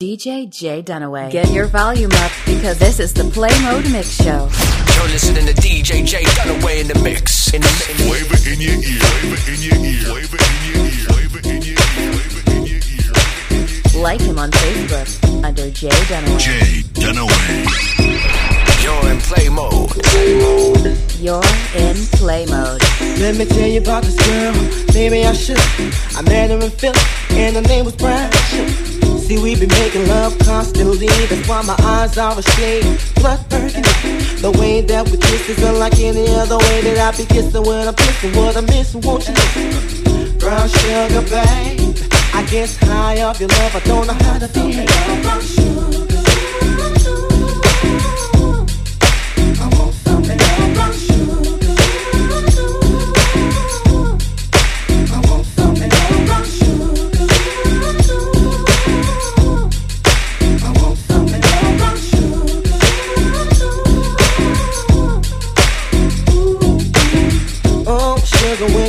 DJ Jay Dunaway. Get your volume up because this is the Play Mode Mix Show. You're listening to DJ J Dunaway in the mix. In the mix. Flavor in your ear. Flavor in your ear. Flavor in your ear. Flavor in your ear. Flavor in your ear. Like him on Facebook under J Dunaway. J Dunaway. You're in play mode. Play mode. You're in Play Mode. Let me tell you about this girl, maybe I should. I met her in Philly, and her name was Brown. See, we be making love constantly, that's why my eyes are a shade blood burgundy. The way that we kiss is unlike any other way that I be kissing when I'm kissing. What I miss, won't you listen? Brown sugar, babe. I guess high off your love, I don't know how to feel. Brown sugar.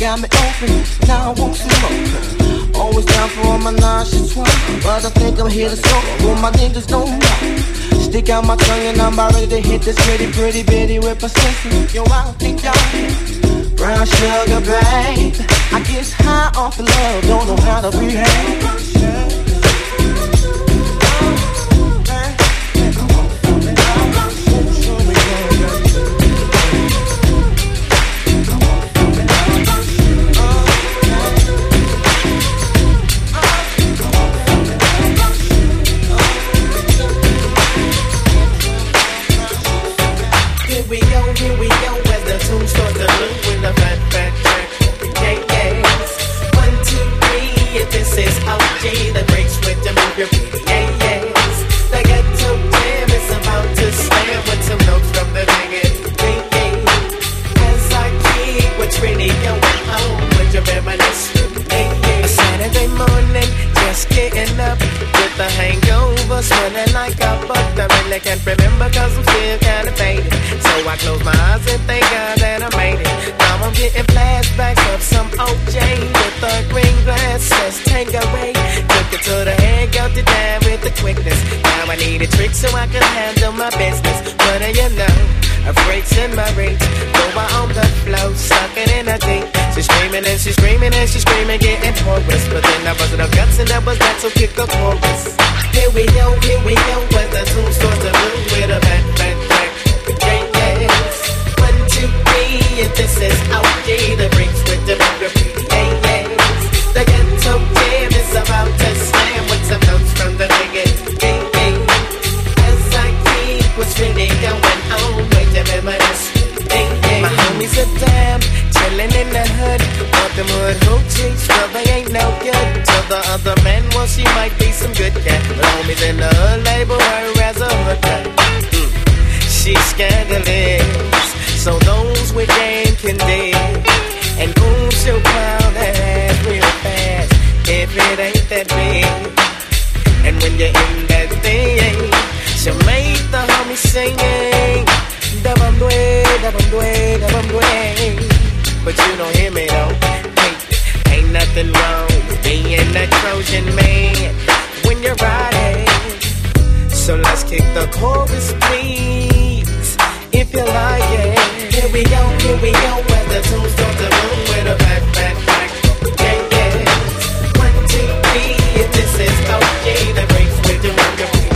Got me open Now I want some more. Always down for all my nonchalant But I think I'm here to smoke. All my niggas don't know Stick out my tongue and I'm about ready to hit this pretty, pretty bitty with persistence Yo, I don't think y'all Brown sugar, babe. I guess high off of love Don't know how to behave I can't remember cause I'm still kinda faded. So I close my eyes and thank God that I made it. Now I'm getting flashbacks of some OJ with a green glass says Tanqueray. Took it to the head, got it down with the quickness. I need a trick so I can handle my business. What do uh, you know? A breaks in my reach. Go out on the floor, stuck it in a deep. She's screaming and she's screaming and she's screaming, getting hoarse. But then I busted her guts and that was that, so kick a chorus. Here we go, here we go, as the tune starts to move with a back, back, back. Yeah, yes. One, two, three, and this is OG, the breaks with the bigger Yeah, yes. The ghetto jam what's really going on, wait a minute. Yeah, yeah. My homies are down, chilling in the hood. Them hood hoochies, well they ain't no good. Tell the other man, well she might be some good cat. But homies in the hood label her as a cat. Mm. She's scandalous, so those with game can dig. And boom, she'll plow that ass real fast if it ain't that big. And when you're in that thing, she'll make the singing. Dabam dwe, dabam dwe, dabam dwe. But you don't hear me though. Hey, ain't nothing wrong with being a Trojan man when you're riding. So let's kick the chorus, please, if you like it. Here we go, here we go as the tunes start to boom with a back, back, back. Yeah, yeah. One, two, three, if this is OG, the breaks with the room,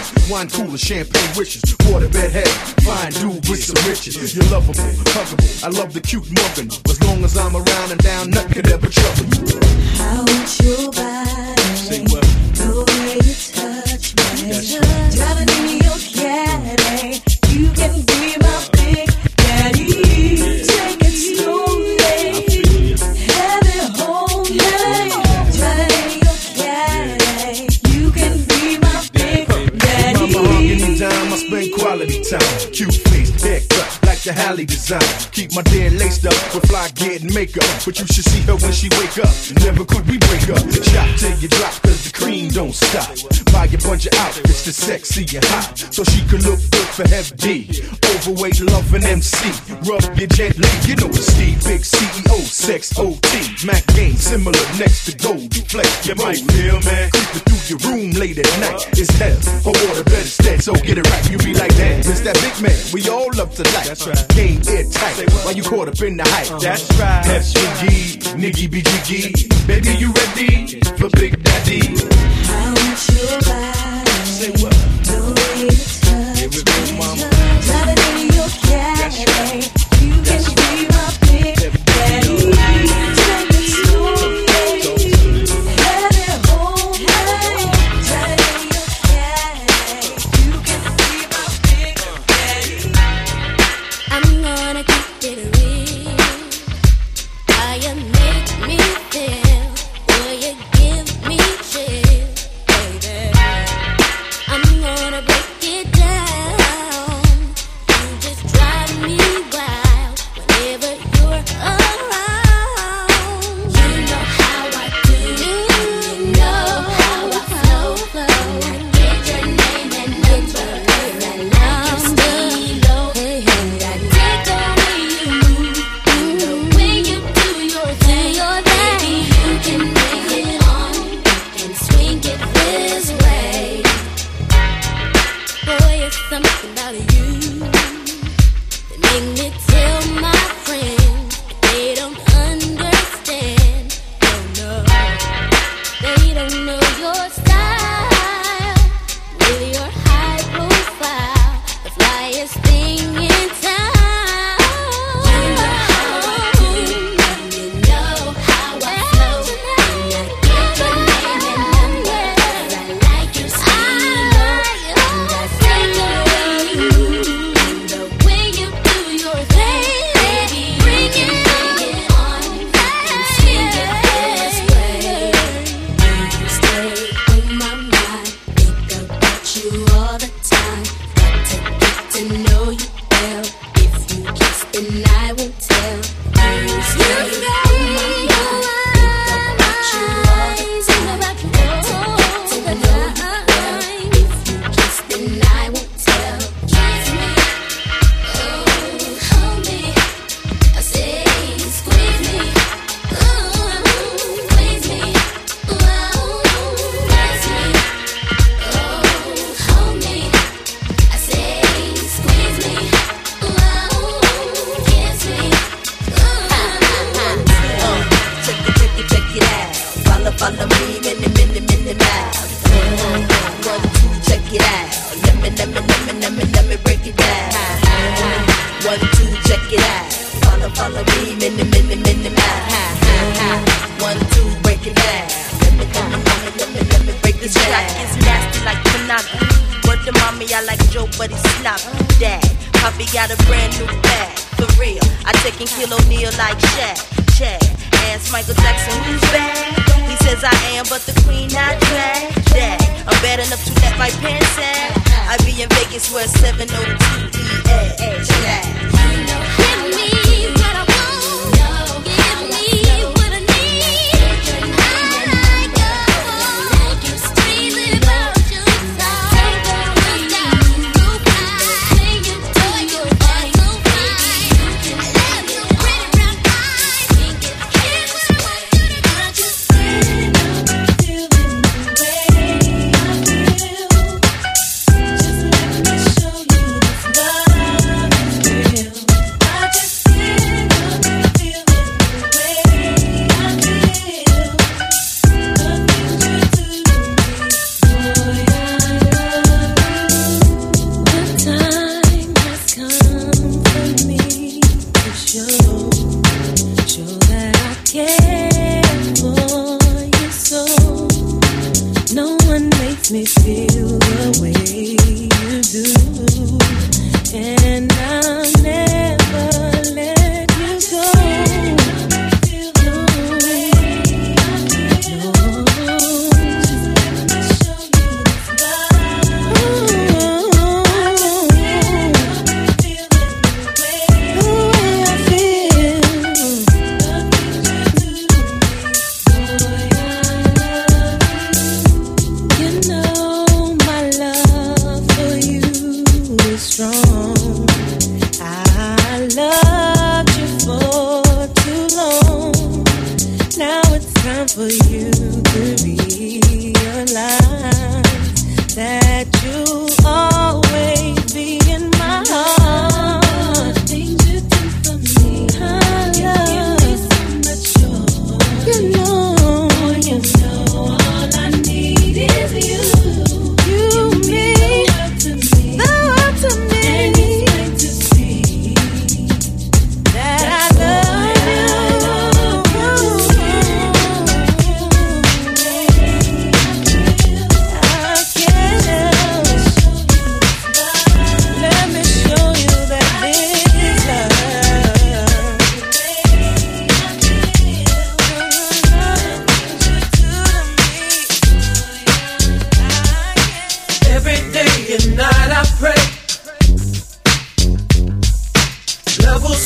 bitches. Wine cooler, champagne wishes. Waterbed head, fine dude with some riches. You're lovable, huggable. I love the cute muffin. As long as I'm around and down, nothing could ever trouble you. How your body, the way you touch me, driving alley design. Keep my dead laced up with fly getting makeup. But you should see her when she wake up. Never could we break up. Shop till you drop, cause the cream don't stop. Buy a bunch of outfits to sexy and hot. So she can look good for FD. Overweight, loving MC. Rub your jet lag, you know it's Steve. Big CEO, sex OT. Mac game similar next to Goldie Flex. You might feel man. Creeping through your room late at night. It's hell. Her water better stead, so get it right. You be like that. It's that big man. We all up to like. That's right stayed tight while you caught up in the hype. Uh-huh. That's right. FBG, Niggy be jiggy. Baby, you ready for Big Daddy? I want your body. Say what?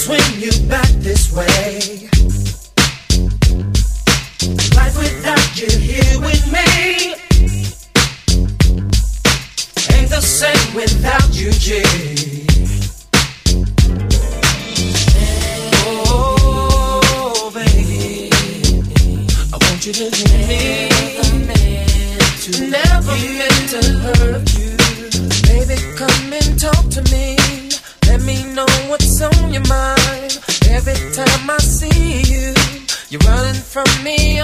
swing you back this way. Life without you here with me ain't the same without you, Jay. Oh, you to leave me. Never meant to, Never you. To hurt you. Baby, come and talk to me. Let me know what's on your mind every time I see you. You're running from me.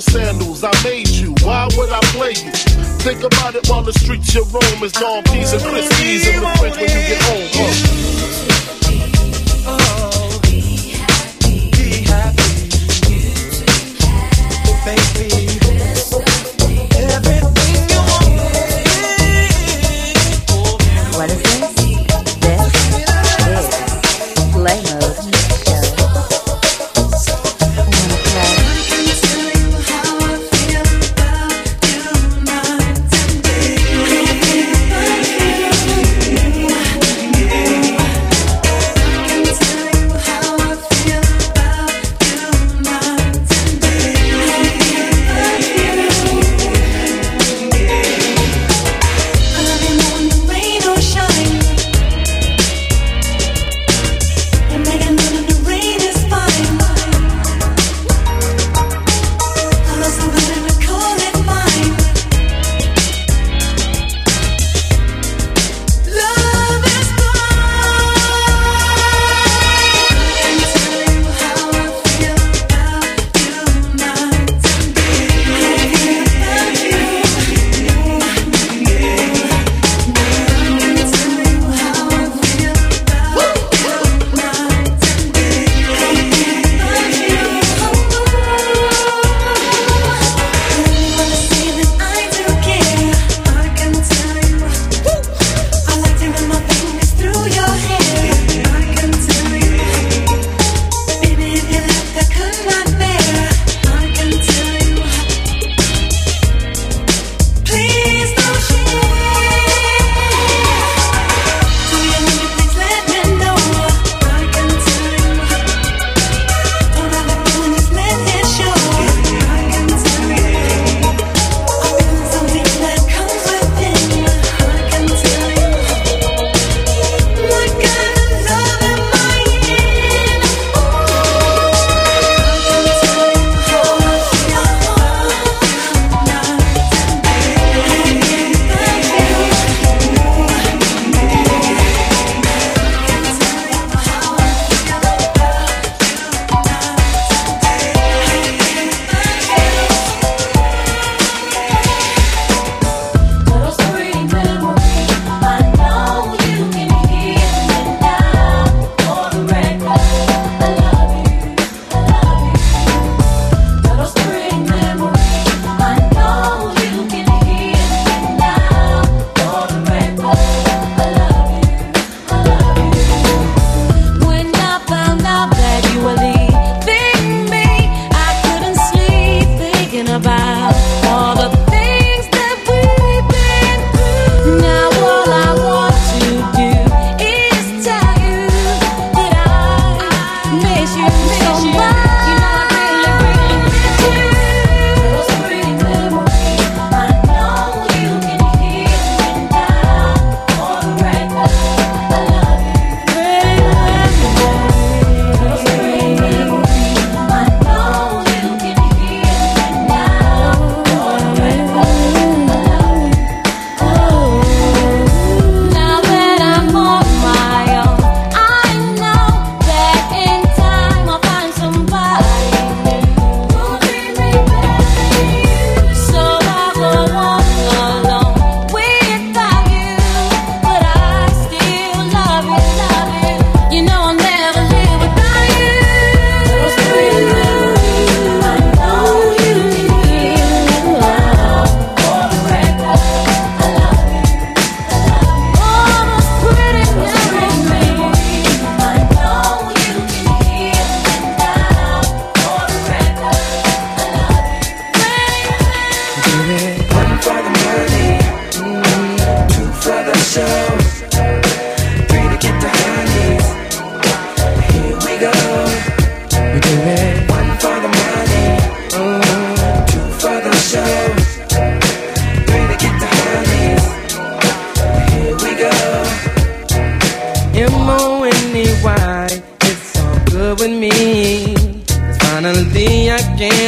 sell sandals, I made you. Why would I play you? Think about it while the streets you roam is Don P's and Christie's and the French when you get home.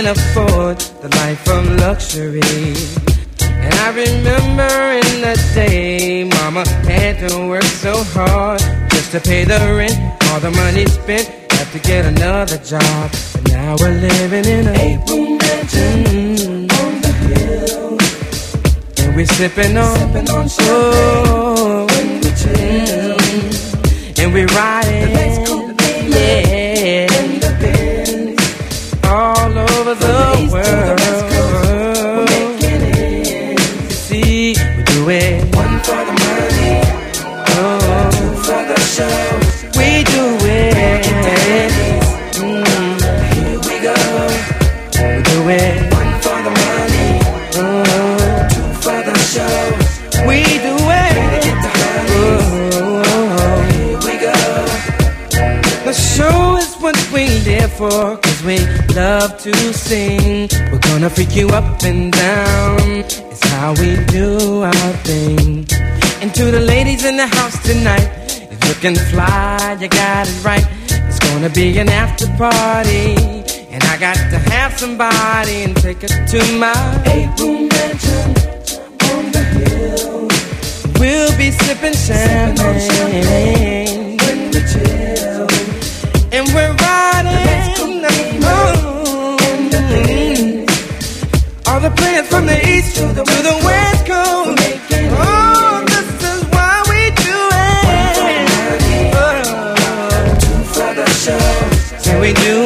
Can afford the life of luxury. And I remember in the day, Mama had to work so hard just to pay the rent. All the money spent, had to get another job. But now we're living in a eight-room mansion on the hill, and we're sipping on, sipping on oh, when we chill, and we're riding, love to sing. We're gonna freak you up and down. It's how we do our thing. And to the ladies in the house tonight, if you can fly, you got it right. It's gonna be an after party. And I got to have somebody and take it to my eight room mansion on the hill. We'll be sipping champagne when we chill, and we're riding All the players from the east to the, west coast. Oh, this is why we do it. Oh, two for the show, we do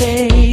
spent,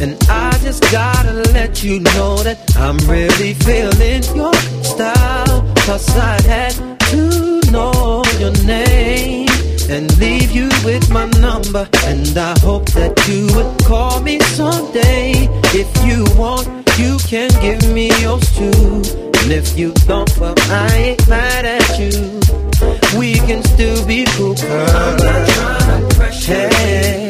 and I just gotta let you know that I'm really feeling your style. Cause I had to know your name and leave you with my number. And I hope that you would call me someday. If you want, you can give me yours too. And if you don't, well, I ain't mad at you. We can still be cool. I'm not trying to pressure hey.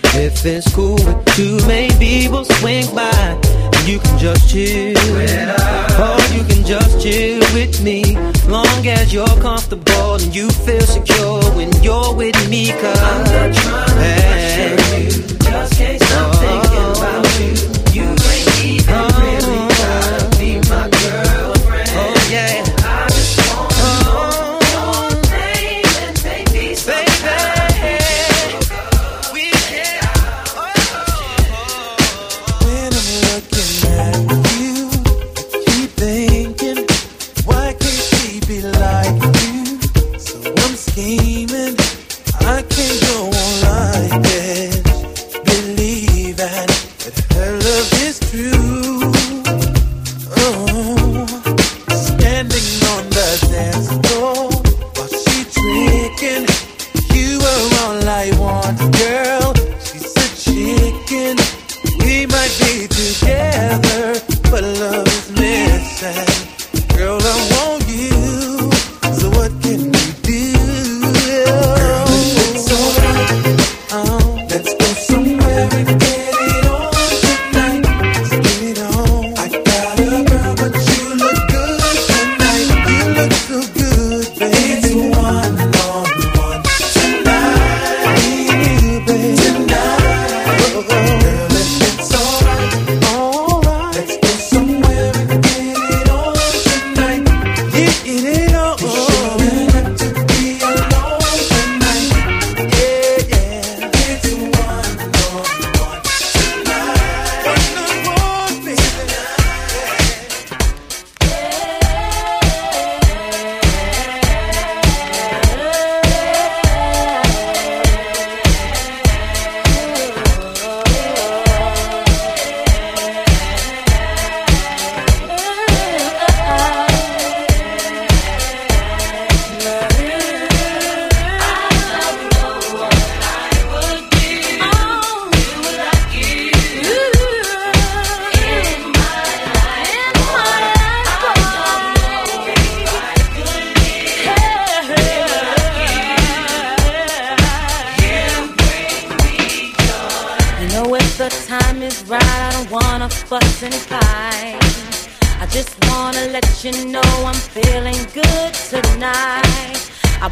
If it's cool with you, maybe we'll swing by. You can just chill, or you can just chill with me. Long as you're comfortable and you feel secure when you're with me, cause I'm not trying to pressure you. Just can't stop thinking about you.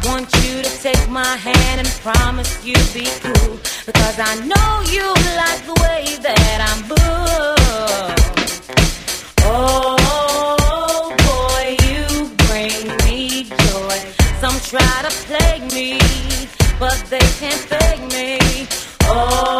want you to take my hand and promise you'll be cool. Because I know you like the way that I'm blue. Oh, boy, you bring me joy. Some try to plague me, but they can't fake me. Oh,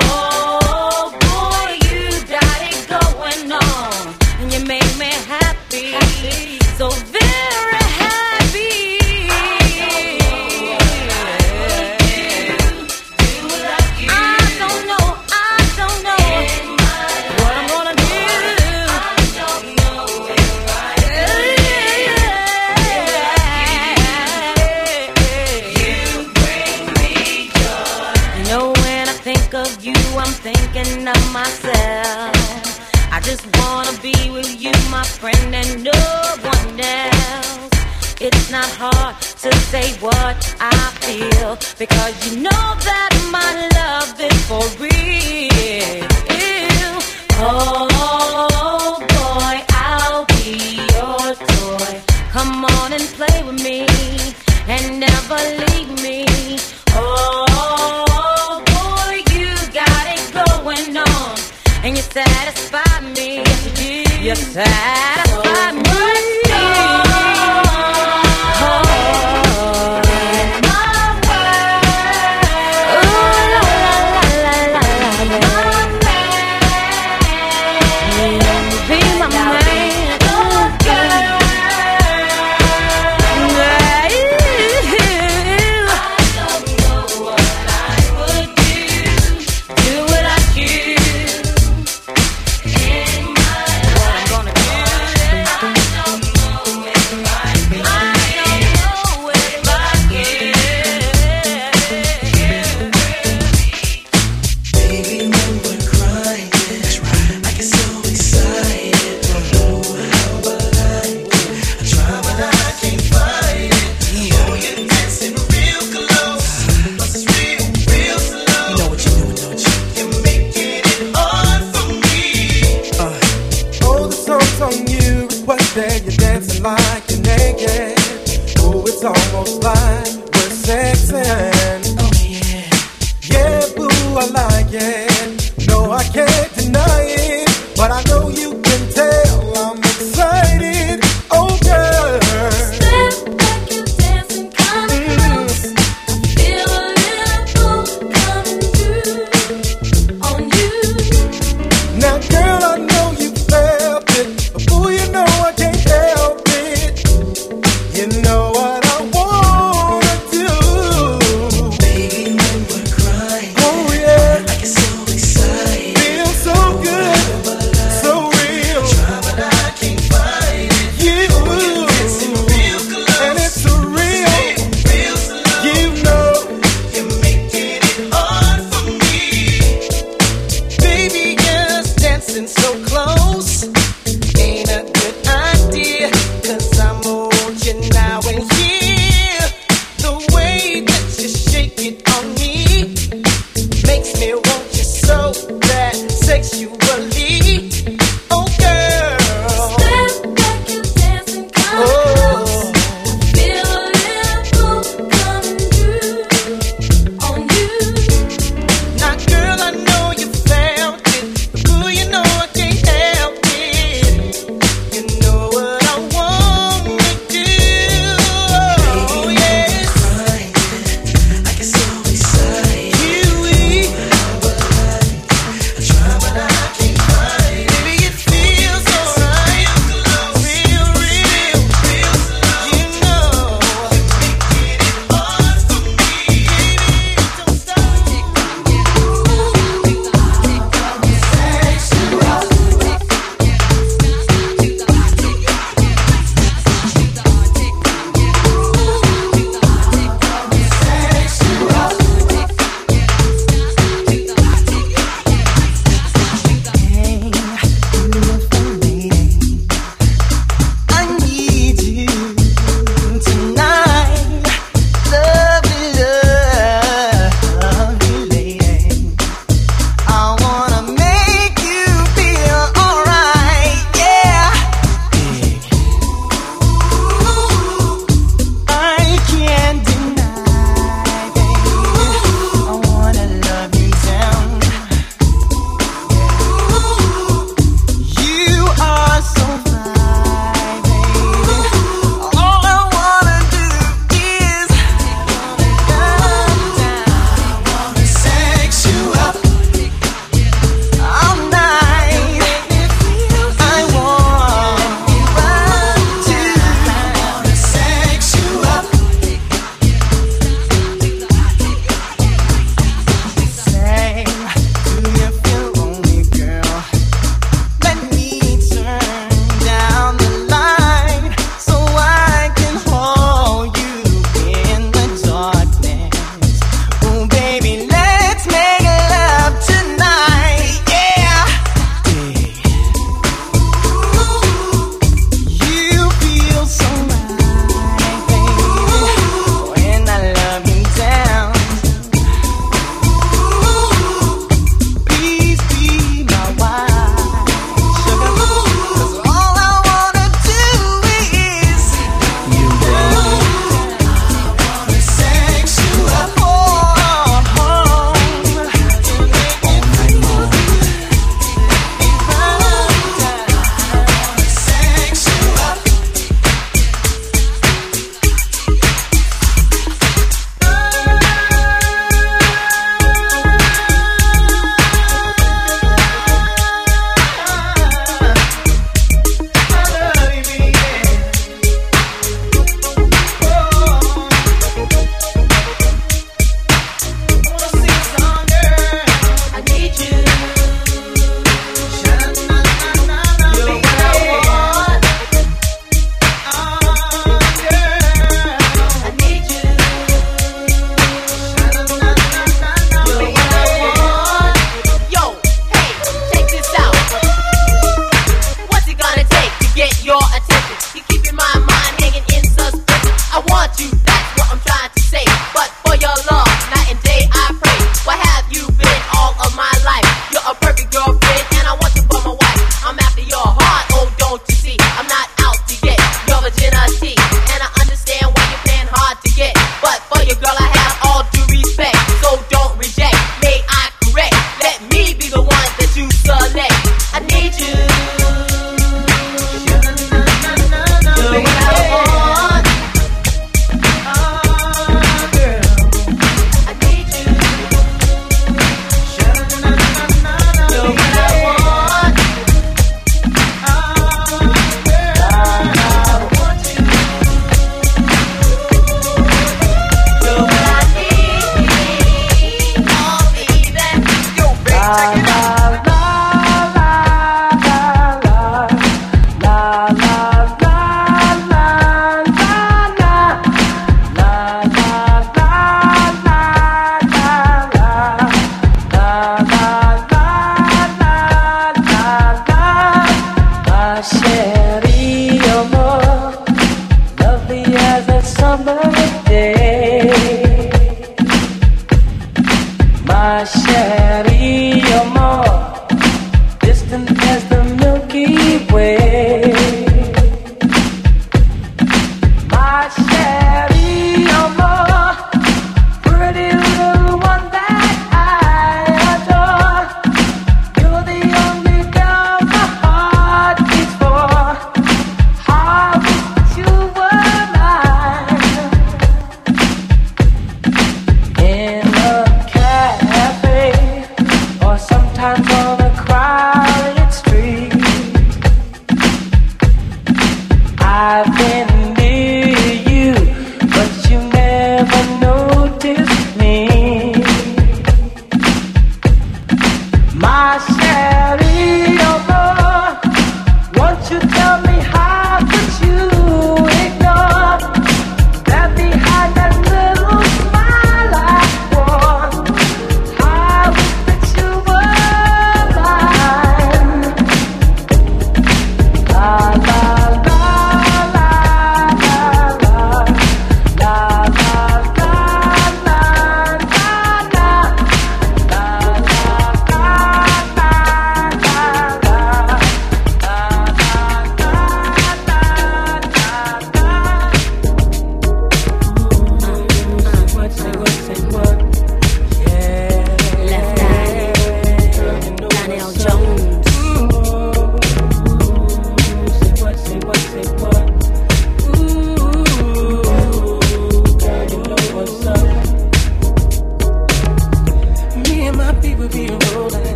because you know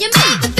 you mean?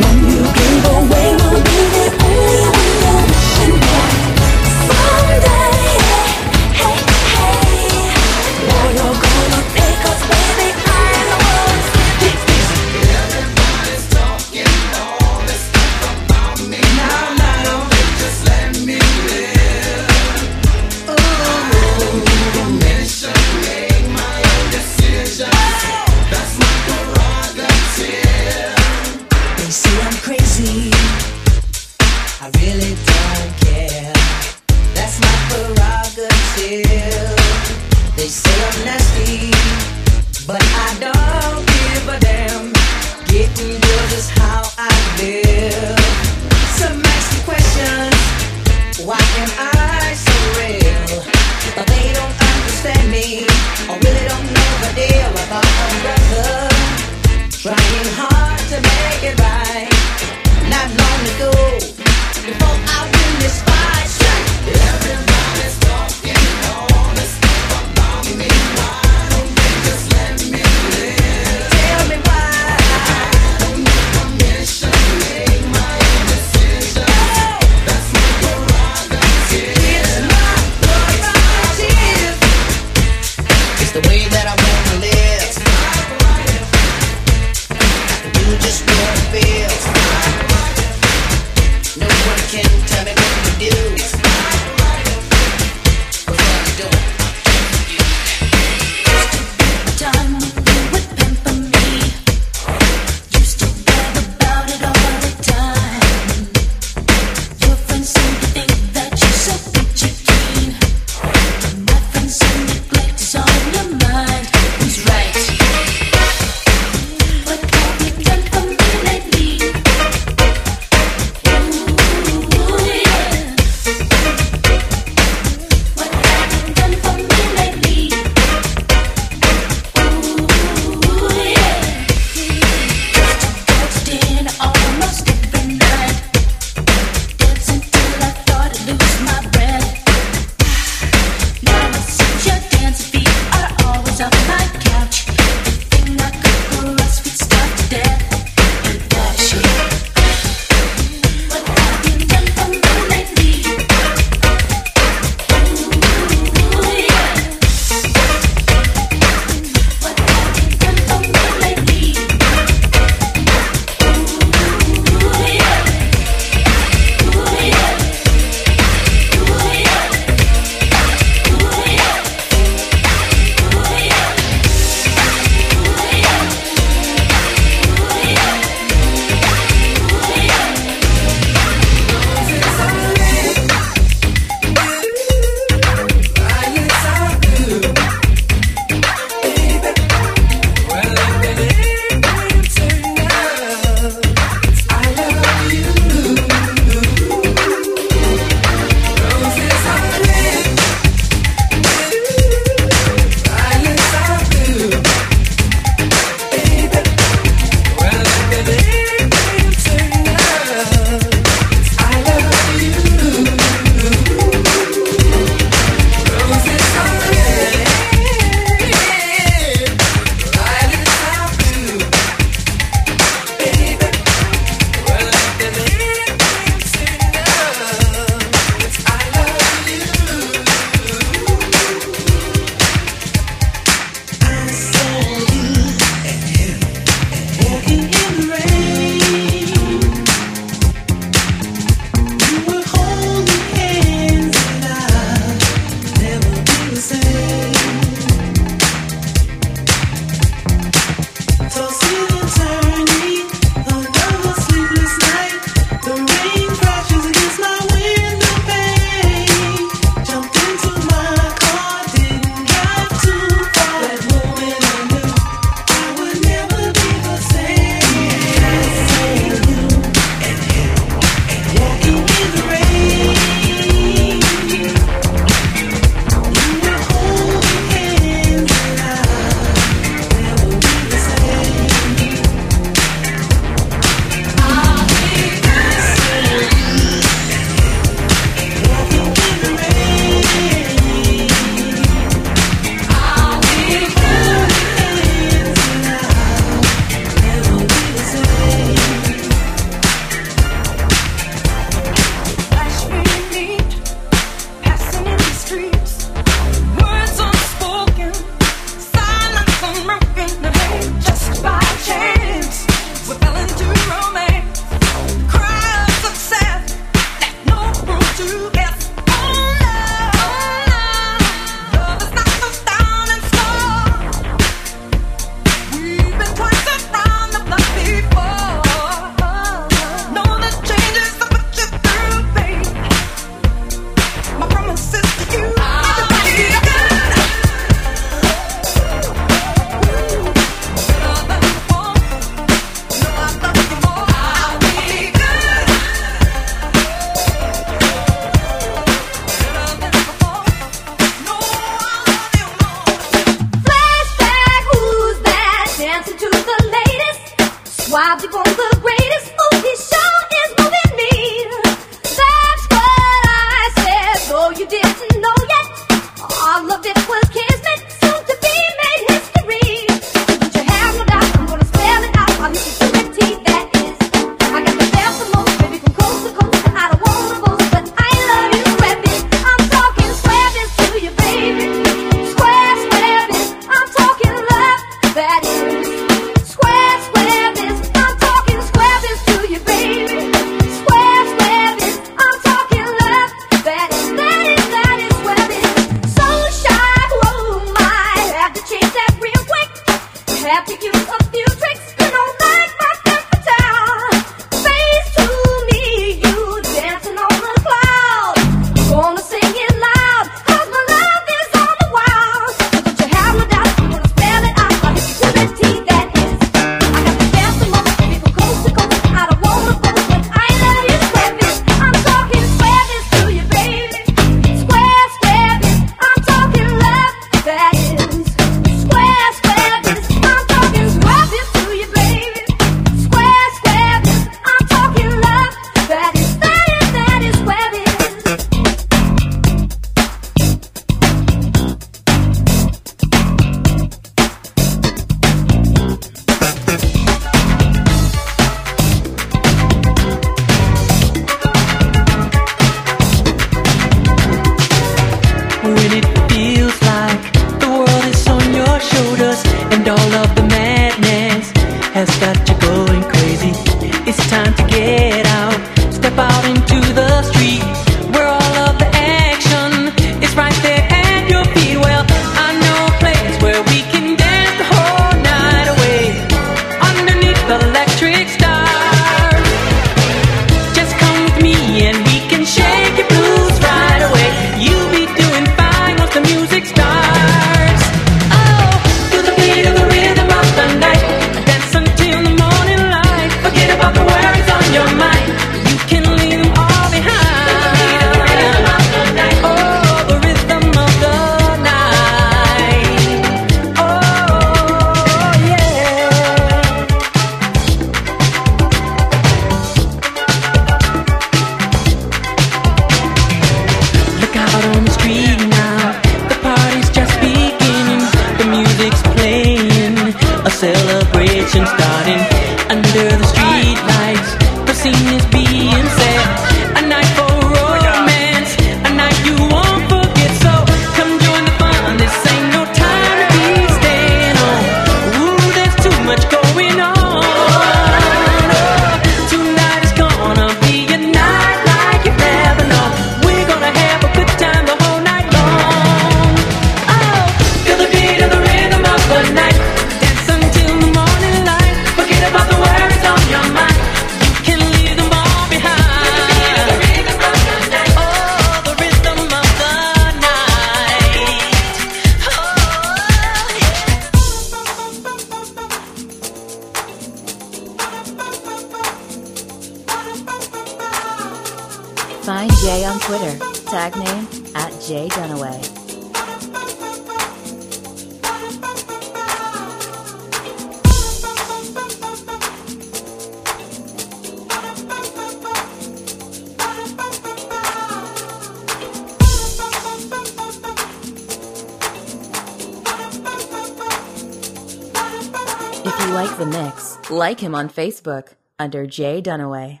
On Facebook under Jay Dunaway.